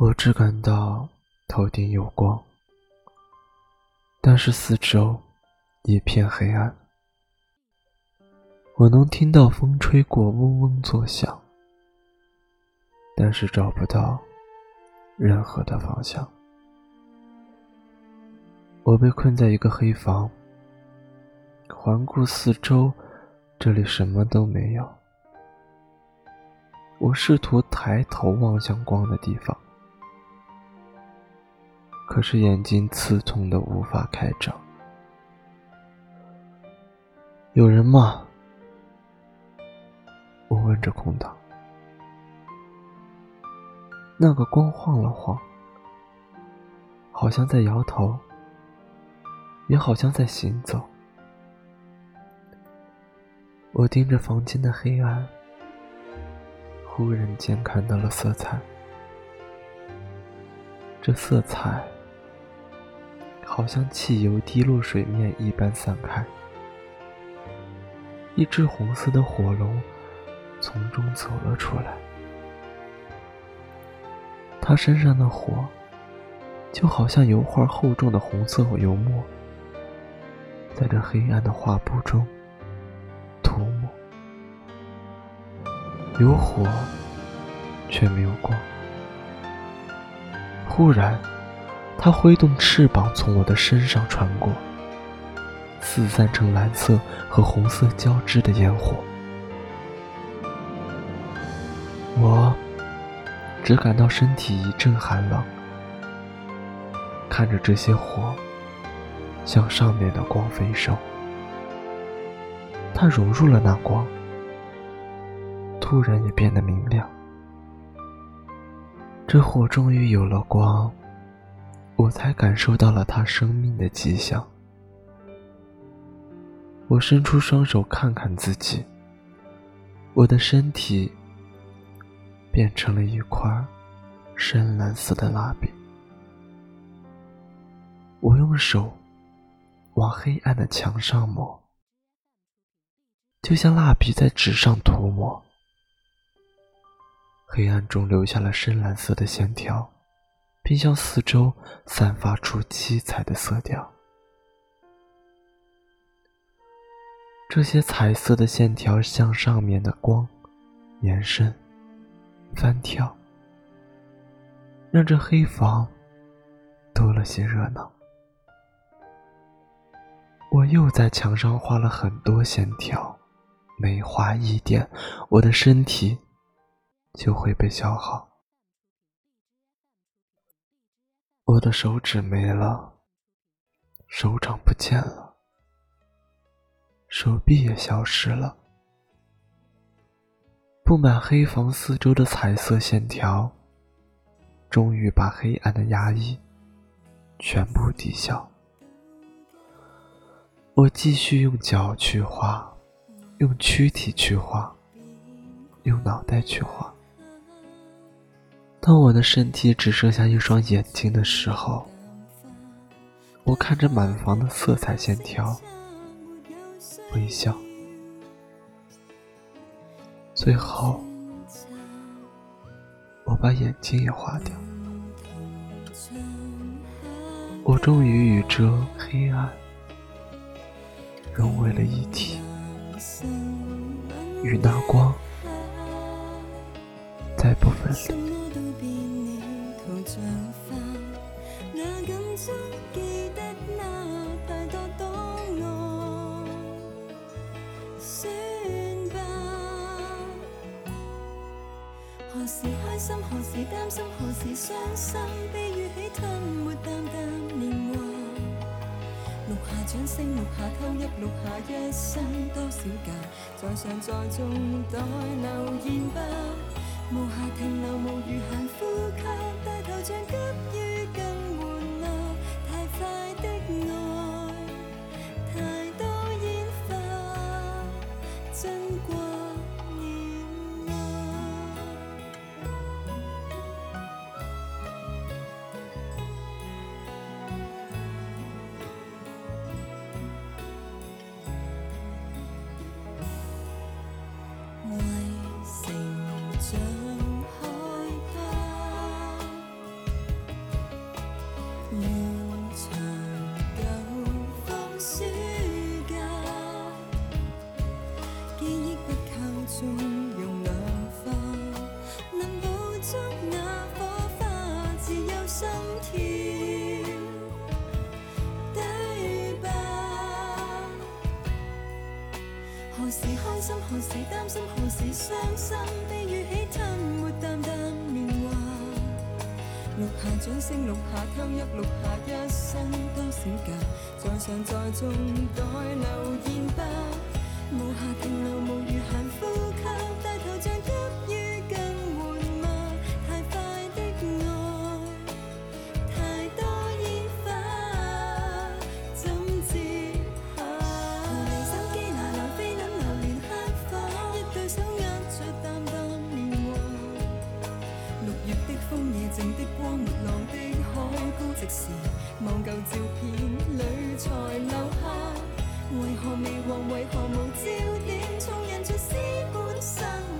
我只感到头顶有光，但是四周一片黑暗。我能听到风吹过，嗡嗡作响，但是找不到任何的方向。我被困在一个黑房，环顾四周，这里什么都没有。我试图抬头望向光的地方。可是眼睛刺痛的无法开张。有人吗？我问着空荡。那个光晃了晃，好像在摇头，也好像在行走。我盯着房间的黑暗，忽然间看到了色彩。这色彩。好像汽油滴落水面一般散开，一只红色的火龙从中走了出来。它身上的火，就好像油画厚重的红色油墨，在这黑暗的画布中涂抹。有火，却没有光。忽然。它挥动翅膀，从我的身上穿过，四散成蓝色和红色交织的烟火。我只感到身体一阵寒冷，看着这些火向上面的光飞升，它融入了那光，突然也变得明亮。这火终于有了光。我才感受到了他生命的迹象。我伸出双手，看看自己，我的身体变成了一块深蓝色的蜡笔。我用手往黑暗的墙上抹，就像蜡笔在纸上涂抹，黑暗中留下了深蓝色的线条。并向四周散发出七彩的色调。这些彩色的线条向上面的光延伸、翻跳，让这黑房多了些热闹。我又在墙上画了很多线条，每画一点，我的身体就会被消耗。我的手指没了，手掌不见了，手臂也消失了。布满黑房四周的彩色线条，终于把黑暗的压抑全部抵消。我继续用脚去画，用躯体去画，用脑袋去画。当我的身体只剩下一双眼睛的时候，我看着满房的色彩线条，微笑。最后，我把眼睛也化掉，我终于与这黑暗融为了一体，与那光。什么都变了，图像化，那敢捉记得那太多当恶，算吧。何时开心，何时担心，何时伤心，悲与喜吞没淡淡年华。录下掌声，录下偷泣，录下一生多少假，再上在众待留言吧。无暇停留，无余闲呼吸，大头像急。何时开心，何时担心，何时伤心，悲与喜吞没淡淡年华。落下掌声，落下汤泣，落下一生多少嫁。在上在中，待留言吧。无暇停留，无余闲呼吸，带头像。的光，没浪的海，孤寂时望旧照片里才留下。为何未忘？为何无焦点？众人着诗般生。